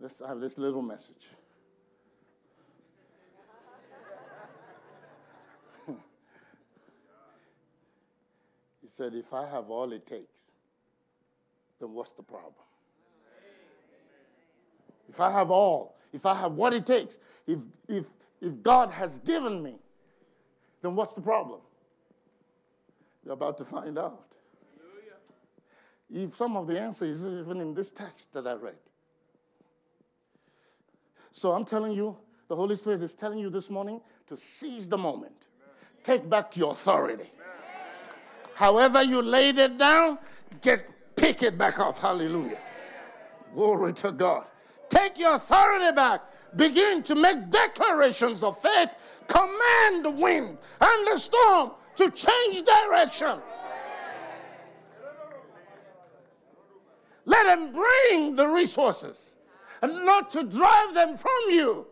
Let's have this little message. he said, If I have all it takes, then what's the problem? If I have all, if I have what it takes, if, if, if God has given me, then what's the problem? You're about to find out. If some of the answers is even in this text that I read. So I'm telling you, the Holy Spirit is telling you this morning to seize the moment. Take back your authority. However you laid it down, get pick it back up. Hallelujah. Glory to God. Take your authority back. Begin to make declarations of faith. Command the wind and the storm to change direction. Let them bring the resources and not to drive them from you.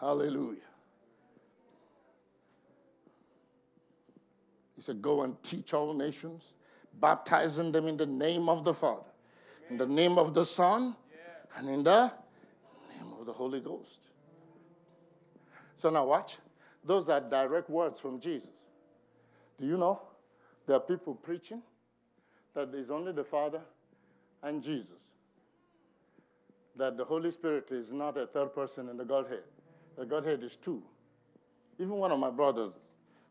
Hallelujah. He said, Go and teach all nations, baptizing them in the name of the Father, in the name of the Son, and in the name of the Holy Ghost. So now watch. Those are direct words from Jesus. Do you know there are people preaching that there's only the Father and Jesus? That the Holy Spirit is not a third person in the Godhead. The Godhead is two. Even one of my brothers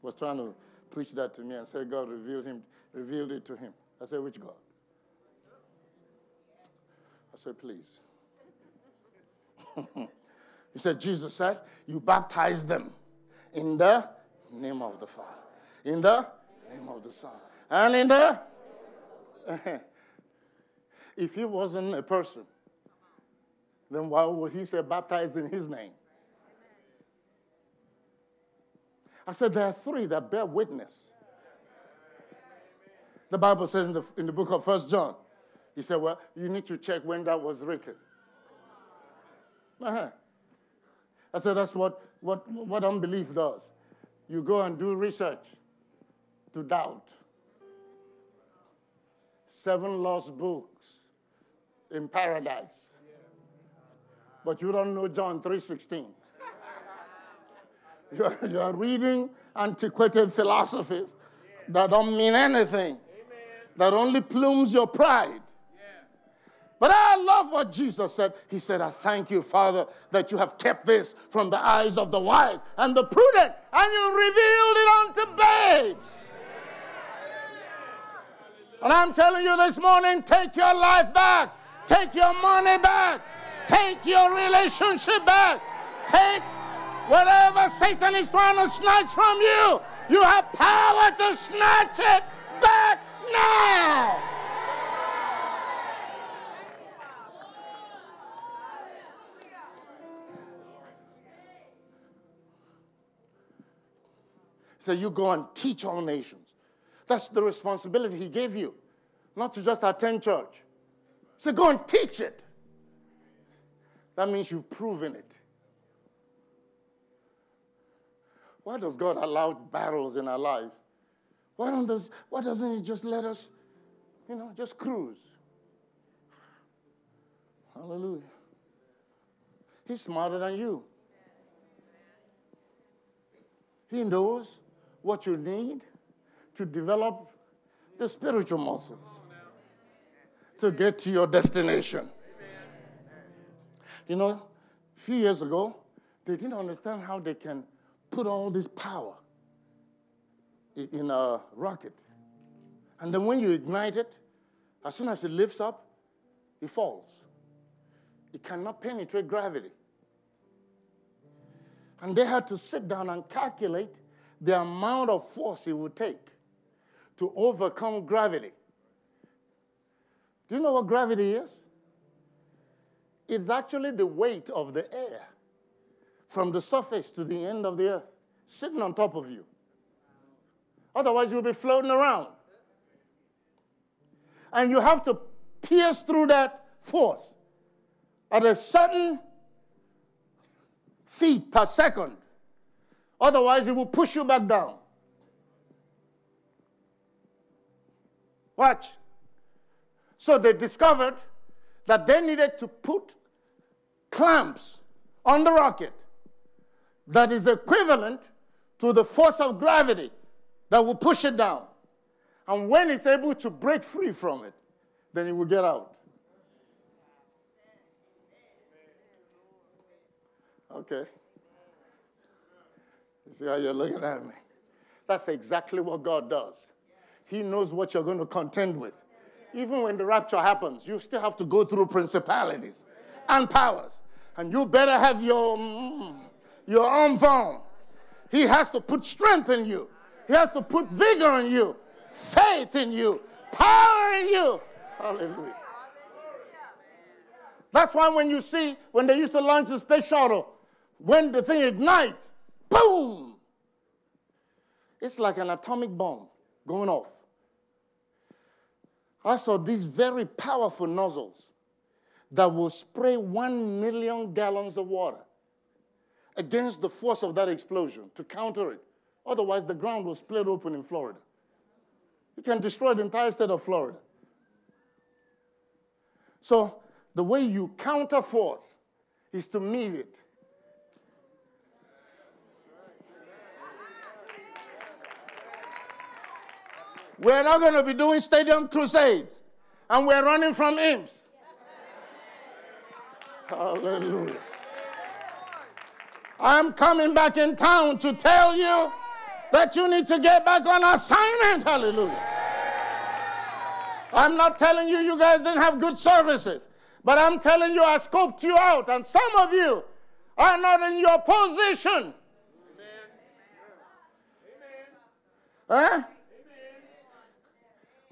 was trying to preach that to me and say God revealed him, revealed it to him. I said, which God? I said, please. he said, Jesus said, you baptize them in the name of the Father, in the name of the Son, and in the. if he wasn't a person, then why would he say baptize in his name? I said, there are three that bear witness. The Bible says in the, in the book of First John, he said, well, you need to check when that was written. Uh-huh. I said, that's what, what, what unbelief does. You go and do research to doubt. Seven lost books in paradise. But you don't know John 3.16. You're, you're reading antiquated philosophies that don't mean anything, that only plumes your pride. But I love what Jesus said. He said, I thank you, Father, that you have kept this from the eyes of the wise and the prudent, and you revealed it unto babes. And I'm telling you this morning take your life back, take your money back, take your relationship back, take whatever Satan is trying to snatch from you. You have power to snatch it back now. So you go and teach all nations. That's the responsibility he gave you, not to just attend church. So go and teach it. That means you've proven it. Why does God allow battles in our life? Why, don't does, why doesn't He just let us, you know, just cruise? Hallelujah. He's smarter than you. He knows what you need to develop the spiritual muscles to get to your destination. You know, a few years ago, they didn't understand how they can put all this power in a rocket. And then when you ignite it, as soon as it lifts up, it falls. It cannot penetrate gravity. And they had to sit down and calculate the amount of force it would take to overcome gravity. Do you know what gravity is? It's actually the weight of the air from the surface to the end of the earth sitting on top of you. Otherwise, you'll be floating around. And you have to pierce through that force at a certain feet per second. Otherwise, it will push you back down. Watch. So they discovered that they needed to put clamps on the rocket that is equivalent to the force of gravity that will push it down. And when it's able to break free from it, then it will get out. Okay. You see how you're looking at me? That's exactly what God does. He knows what you're going to contend with. Even when the rapture happens, you still have to go through principalities and powers. And you better have your, mm, your arm firm. He has to put strength in you, He has to put vigor in you, faith in you, power in you. Hallelujah. That's why when you see, when they used to launch the space shuttle, when the thing ignites, boom! It's like an atomic bomb going off. I saw these very powerful nozzles that will spray one million gallons of water against the force of that explosion to counter it. Otherwise, the ground will split open in Florida. You can destroy the entire state of Florida. So, the way you counter force is to meet it. We're not going to be doing stadium crusades, and we're running from imps. Hallelujah. I'm coming back in town to tell you that you need to get back on assignment. Hallelujah. I'm not telling you you guys didn't have good services, but I'm telling you I scoped you out, and some of you are not in your position. Huh?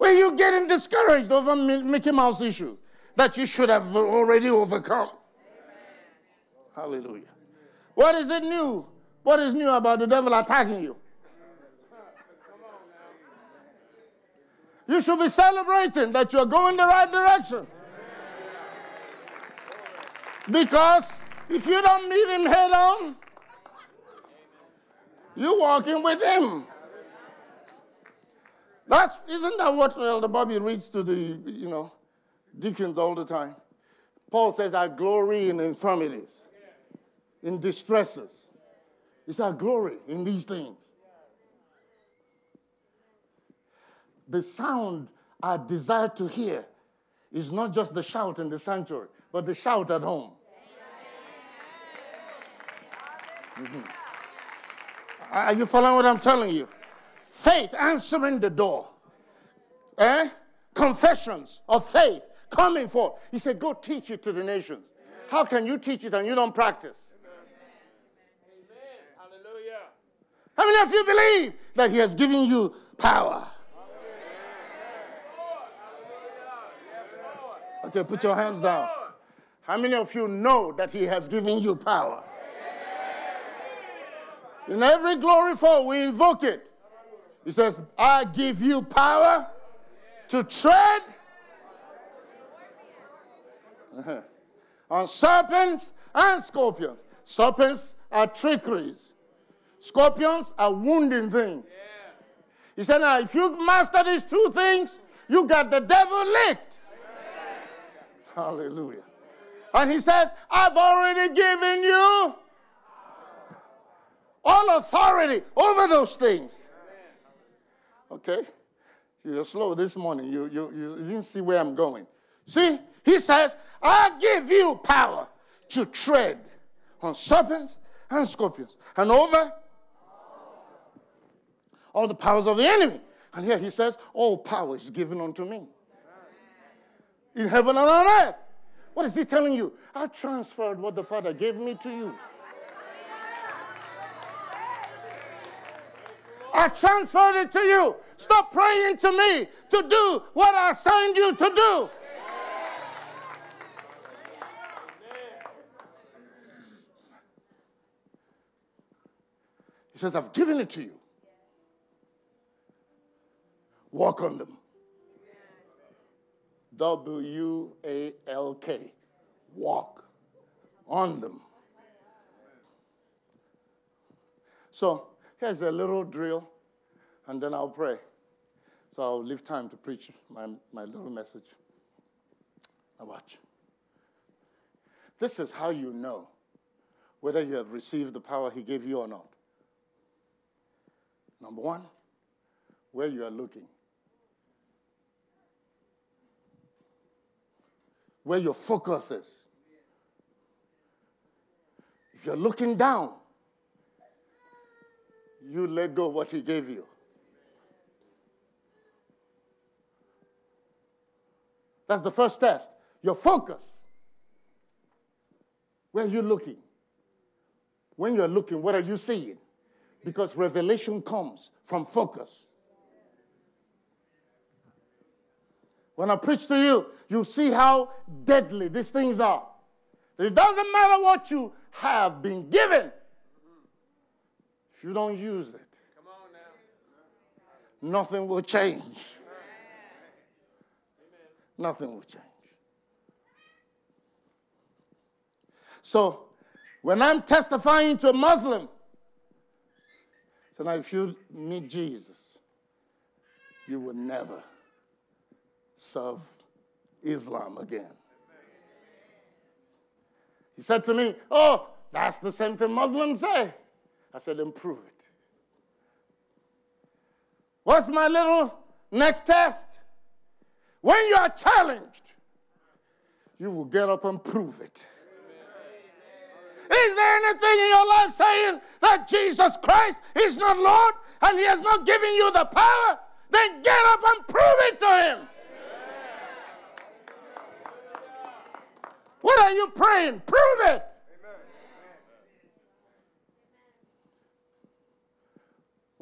Where you getting discouraged over Mickey Mouse issues that you should have already overcome. Hallelujah. What is it new? What is new about the devil attacking you? You should be celebrating that you're going the right direction. Because if you don't meet him head on, you're walking with him. That's isn't that what Elder Bobby reads to the you know deacons all the time? Paul says, "I glory in infirmities, in distresses." It's our glory in these things. The sound I desire to hear is not just the shout in the sanctuary, but the shout at home. Mm-hmm. Are you following what I'm telling you? Faith answering the door. Eh? Confessions of faith coming forth. He said, Go teach it to the nations. How can you teach it and you don't practice? Amen. Amen. Hallelujah. How many of you believe that He has given you power? Okay, put your hands down. How many of you know that He has given you power? In every glory fall, we invoke it. He says, I give you power to tread on serpents and scorpions. Serpents are trickeries, scorpions are wounding things. He said, Now, if you master these two things, you got the devil licked. Hallelujah. And he says, I've already given you all authority over those things. Okay? You're slow this morning. You, you, you didn't see where I'm going. See, he says, I give you power to tread on serpents and scorpions and over all the powers of the enemy. And here he says, All power is given unto me in heaven and on earth. What is he telling you? I transferred what the Father gave me to you. I transferred it to you. Stop praying to me to do what I signed you to do. He says, I've given it to you. Walk on them. W A L K. Walk on them. So, here's a little drill, and then I'll pray. So I'll leave time to preach my, my little message. Now, watch. This is how you know whether you have received the power He gave you or not. Number one, where you are looking. Where your focus is. If you're looking down, you let go of what He gave you. That's the first test. Your focus. Where are you looking? When you're looking, what are you seeing? Because revelation comes from focus. When I preach to you, you see how deadly these things are. It doesn't matter what you have been given if you don't use it. Nothing will change. Nothing will change. So, when I'm testifying to a Muslim, so now if you meet Jesus, you will never serve Islam again. He said to me, Oh, that's the same thing Muslims say. I said, Improve it. What's my little next test? When you are challenged, you will get up and prove it. Is there anything in your life saying that Jesus Christ is not Lord and He has not given you the power? Then get up and prove it to Him. What are you praying? Prove it.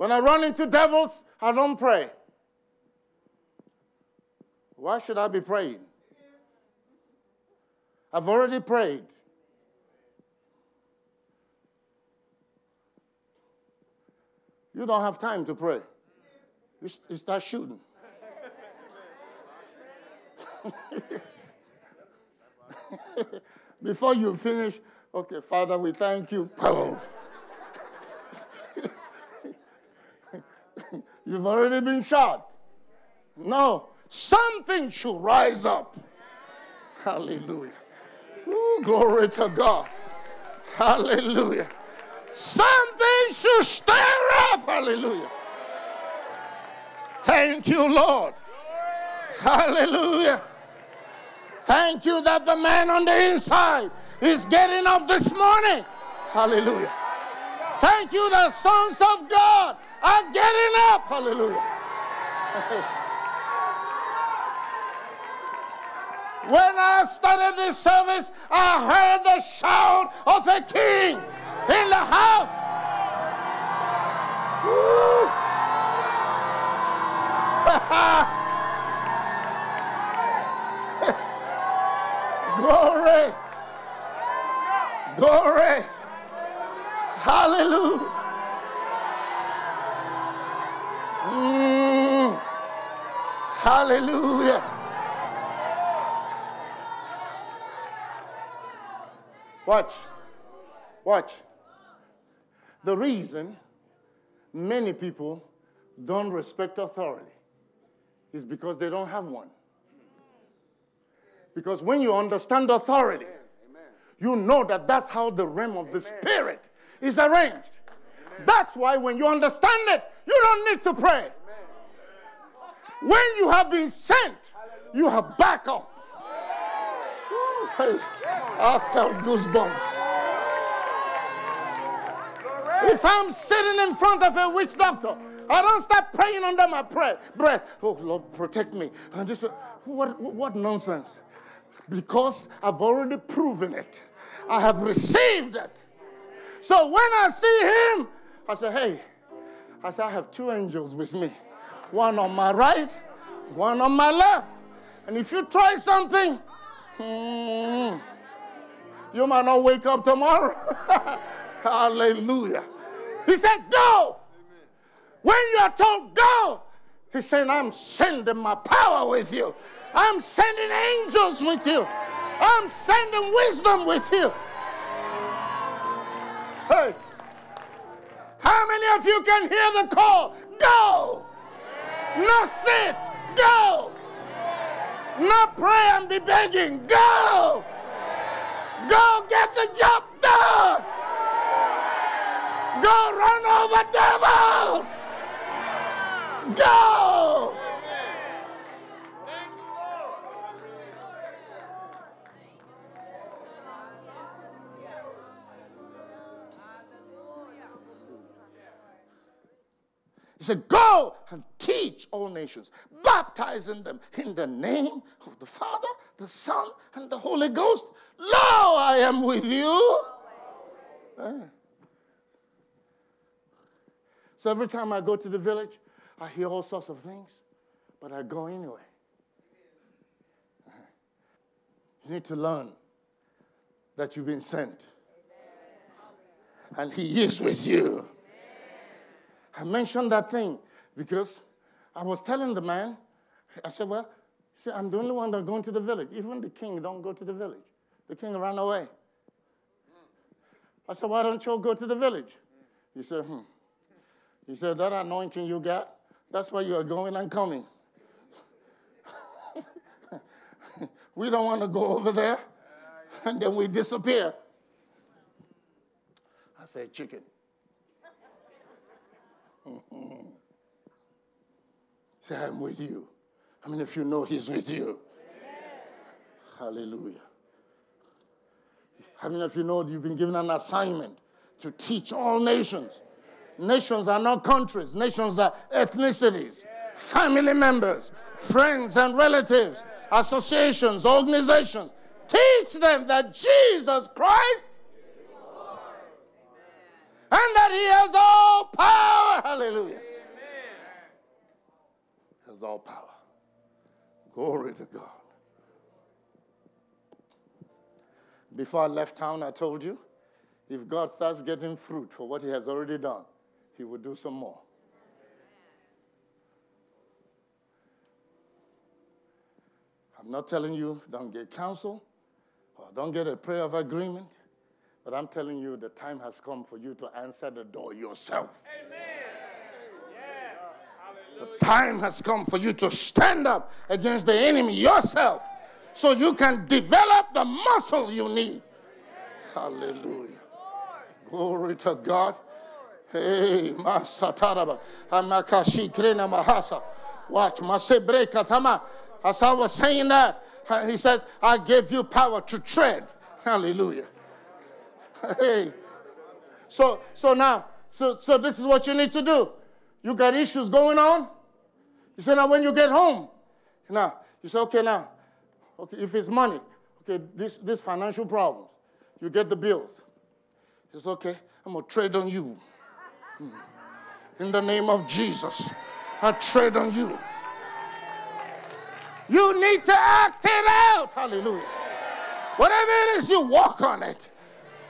When I run into devils, I don't pray. Why should I be praying? I've already prayed. You don't have time to pray. You, you start shooting. Before you finish, okay, Father, we thank you. You've already been shot. No, something should rise up. Hallelujah. Ooh, glory to God. Hallelujah. Something should stir up. Hallelujah. Thank you, Lord. Hallelujah. Thank you that the man on the inside is getting up this morning. Hallelujah. Thank you, the sons of God are getting up. Hallelujah. When I started this service, I heard the shout of a king in the house. Glory. Glory. Hallelujah. Mm. Hallelujah. Watch. Watch. The reason many people don't respect authority is because they don't have one. Because when you understand authority, you know that that's how the realm of the spirit is arranged. That's why when you understand it, you don't need to pray. When you have been sent, you have backup. Ooh, I felt goosebumps. If I'm sitting in front of a witch doctor, I don't start praying under my prayer, breath. Oh Lord, protect me. And this, what, what nonsense? Because I've already proven it. I have received it. So when I see him, I say, hey, I say, I have two angels with me. One on my right, one on my left. And if you try something, hmm, you might not wake up tomorrow. Hallelujah. He said, Go. When you are told go, he's saying, I'm sending my power with you. I'm sending angels with you. I'm sending wisdom with you. Hey, how many of you can hear the call? Go. Not sit. Go. Not pray and be begging. Go. Go get the job done. Go run over devils. Go. He said, Go and teach all nations, baptizing them in the name of the Father, the Son, and the Holy Ghost. Lo, I am with you. Eh. So every time I go to the village, I hear all sorts of things, but I go anyway. You need to learn that you've been sent. And He is with you. I mentioned that thing because I was telling the man, I said, Well, see, I'm the only one that's going to the village. Even the king don't go to the village. The king ran away. I said, Why don't you go to the village? He said, Hmm. He said, That anointing you got, that's why you are going and coming. we don't want to go over there and then we disappear. I said, Chicken. Say, I'm with you. I mean, if you know He's with you. Hallelujah. How many of you know you've been given an assignment to teach all nations? Nations are not countries, nations are ethnicities, family members, friends and relatives, associations, organizations. Teach them that Jesus Christ and that He has all power. Hallelujah. He has all power. Glory to God. Before I left town, I told you if God starts getting fruit for what He has already done, He will do some more. I'm not telling you don't get counsel or don't get a prayer of agreement, but I'm telling you the time has come for you to answer the door yourself. The time has come for you to stand up against the enemy yourself so you can develop the muscle you need. Hallelujah. Glory to God. Hey, Masataraba. Amakashi Krena Mahasa. Watch, Masebreka Tama. As I was saying that, he says, I gave you power to tread. Hallelujah. Hey. So so now, so so this is what you need to do. You got issues going on. You say now when you get home, now you say okay now, okay if it's money, okay this this financial problems, you get the bills. It's okay. I'm gonna trade on you. Hmm. In the name of Jesus, I trade on you. You need to act it out. Hallelujah. Whatever it is, you walk on it.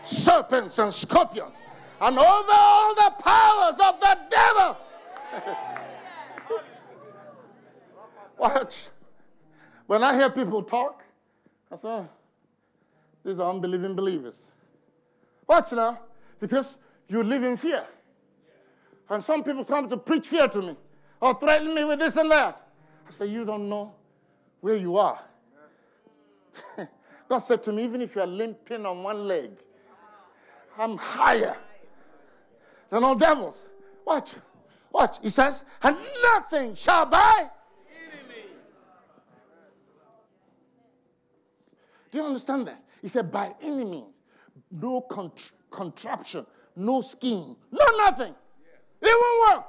Serpents and scorpions, and over all the powers of the devil. Watch. When I hear people talk, I say, "Oh, these are unbelieving believers. Watch now, because you live in fear. And some people come to preach fear to me or threaten me with this and that. I say, You don't know where you are. God said to me, Even if you are limping on one leg, I'm higher than all devils. Watch. Watch. He says, And nothing shall by. Do you understand that? He said, By any means, no contr- contraption, no scheme, no nothing. It won't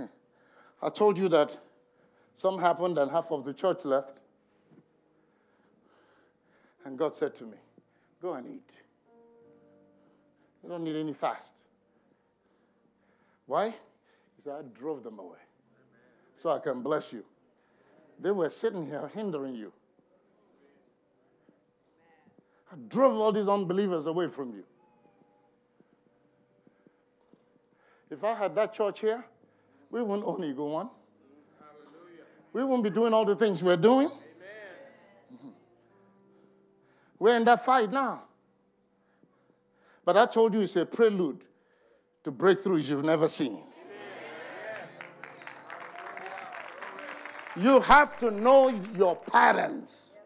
work. I told you that some happened and half of the church left. And God said to me, Go and eat. You don't need any fast. Why? He said, I drove them away so I can bless you. they were sitting here hindering you. I drove all these unbelievers away from you. If I had that church here, we wouldn't own Eagle One. We wouldn't be doing all the things we're doing. Mhm. We're in that fight now. But I told you it's a prelude to breakthroughs you've never seen. You have to know your patterns.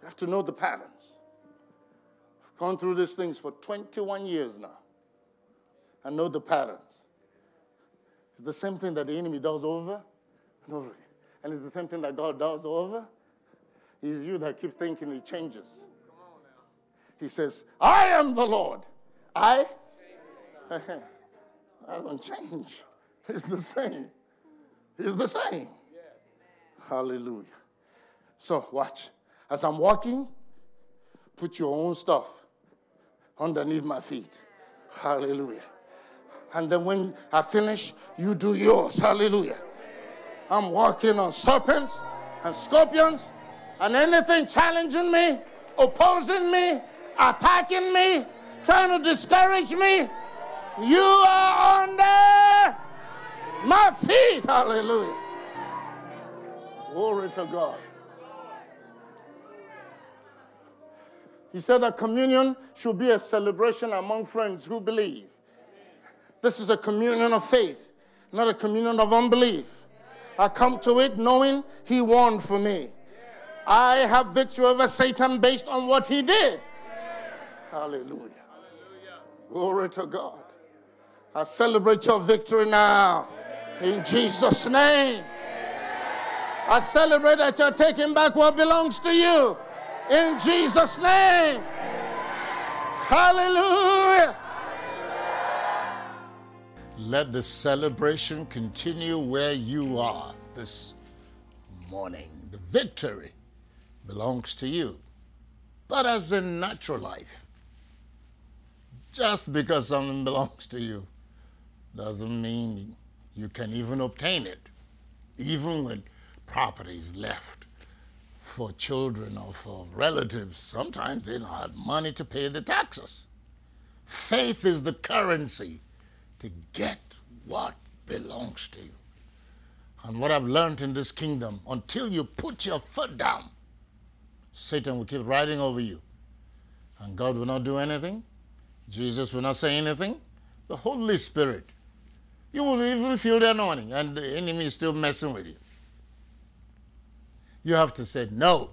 You have to know the patterns. I've gone through these things for 21 years now. I know the patterns. It's the same thing that the enemy does over and over again. And it's the same thing that God does over. It's you that keeps thinking he changes. He says, I am the Lord. I? I don't change. It's the same. It's the same. Hallelujah. So, watch. As I'm walking, put your own stuff underneath my feet. Hallelujah. And then when I finish, you do yours. Hallelujah. I'm walking on serpents and scorpions and anything challenging me, opposing me, attacking me, trying to discourage me. You are under my feet. Hallelujah. Glory to God. He said that communion should be a celebration among friends who believe. This is a communion of faith, not a communion of unbelief. I come to it knowing He won for me. I have victory over Satan based on what He did. Hallelujah. Glory to God. I celebrate your victory now. In Jesus' name. I celebrate that you're taking back what belongs to you. In Jesus' name. Hallelujah. Let the celebration continue where you are this morning. The victory belongs to you. But as in natural life, just because something belongs to you doesn't mean you can even obtain it, even when property is left for children or for relatives. Sometimes they don't have money to pay the taxes. Faith is the currency to get what belongs to you. And what I've learned in this kingdom, until you put your foot down, Satan will keep riding over you. And God will not do anything. Jesus will not say anything. The Holy Spirit. You will even feel the anointing, and the enemy is still messing with you. You have to say, no,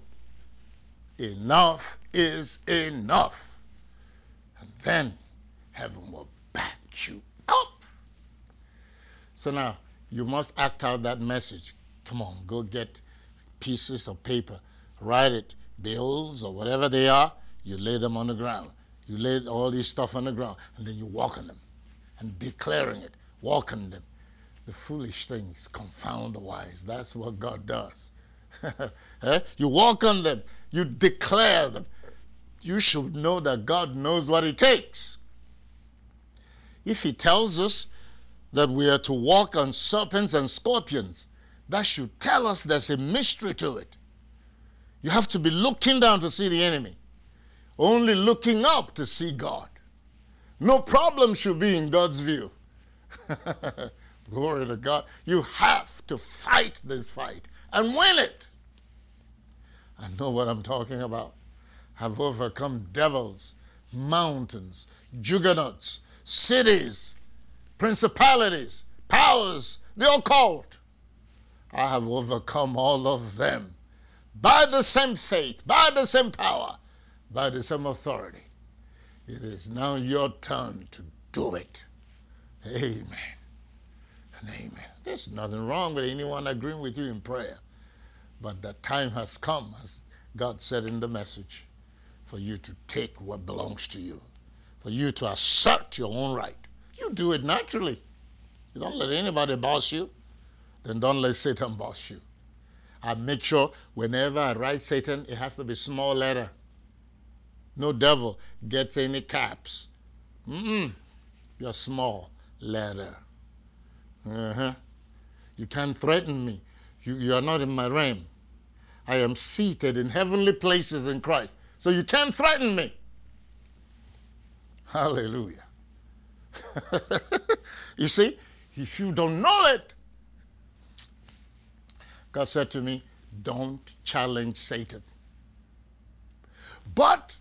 enough is enough. And then heaven will back you up. So now you must act out that message. Come on, go get pieces of paper, write it, bills or whatever they are, you lay them on the ground. You lay all this stuff on the ground, and then you walk on them and declaring it, walk on them. The foolish things confound the wise. That's what God does. Eh? You walk on them, you declare them. You should know that God knows what it takes. If He tells us that we are to walk on serpents and scorpions, that should tell us there's a mystery to it. You have to be looking down to see the enemy, only looking up to see God. No problem should be in God's view. Glory to God. You have to fight this fight and win it. I know what I'm talking about. I've overcome devils, mountains, juggernauts, cities, principalities, powers, the occult. I have overcome all of them by the same faith, by the same power, by the same authority. It is now your turn to do it. Amen and amen. There's nothing wrong with anyone agreeing with you in prayer. But the time has come, as God said in the message, for you to take what belongs to you, for you to assert your own right. You do it naturally. You don't let anybody boss you, then don't let Satan boss you. I make sure whenever I write Satan, it has to be small letter. No devil gets any caps. Mm-mm. You're small letter. Uh-huh. You can't threaten me. You, you are not in my realm. I am seated in heavenly places in Christ. So you can't threaten me. Hallelujah. you see, if you don't know it, God said to me, don't challenge Satan. But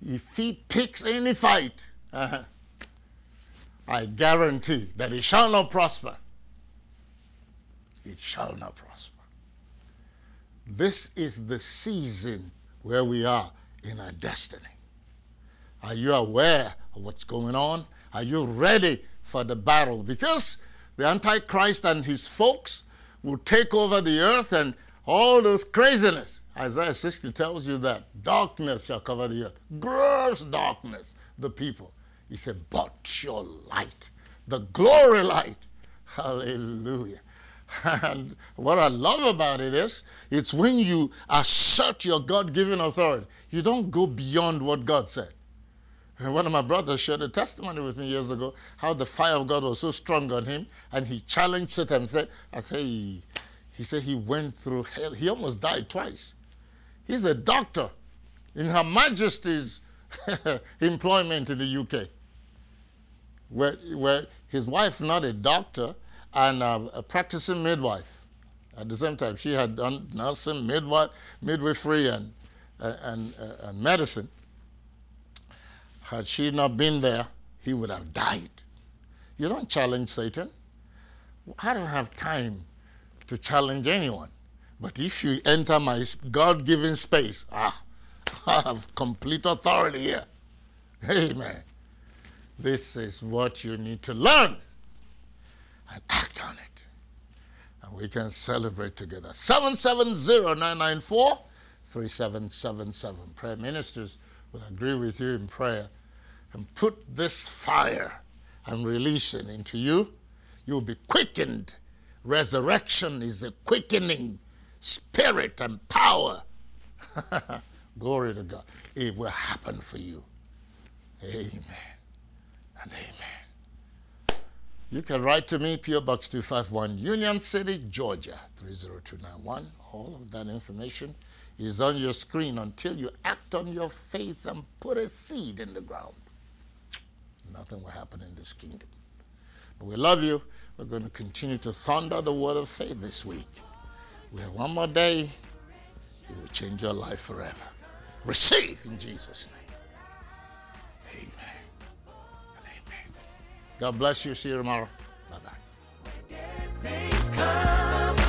if he picks any fight, uh-huh, I guarantee that it shall not prosper. It shall not prosper. This is the season where we are in our destiny. Are you aware of what's going on? Are you ready for the battle? Because the Antichrist and his folks will take over the earth and all this craziness. Isaiah 60 tells you that darkness shall cover the earth, gross darkness, the people. He said, But your light, the glory light, hallelujah. And what I love about it is, it's when you assert your God given authority, you don't go beyond what God said. And one of my brothers shared a testimony with me years ago how the fire of God was so strong on him, and he challenged Satan and said, I say, he, said he went through hell. He almost died twice. He's a doctor in Her Majesty's employment in the UK, where, where his wife, not a doctor, and a practicing midwife. At the same time, she had done nursing, midwife, midwifery, and, and, uh, and medicine. Had she not been there, he would have died. You don't challenge Satan. I don't have time to challenge anyone. But if you enter my God given space, ah, I have complete authority here. Amen. This is what you need to learn and act on it. And we can celebrate together. 770 3777. Prayer ministers will agree with you in prayer and put this fire and release it into you. You'll be quickened. Resurrection is a quickening spirit and power. Glory to God. It will happen for you. Amen and amen. You can write to me, P.O. Box 251, Union City, Georgia, 30291. All of that information is on your screen until you act on your faith and put a seed in the ground. Nothing will happen in this kingdom. But we love you. We're going to continue to thunder the word of faith this week. We have one more day. It will change your life forever. Receive in Jesus' name. Amen. Amen. God bless you. See you tomorrow. Bye bye.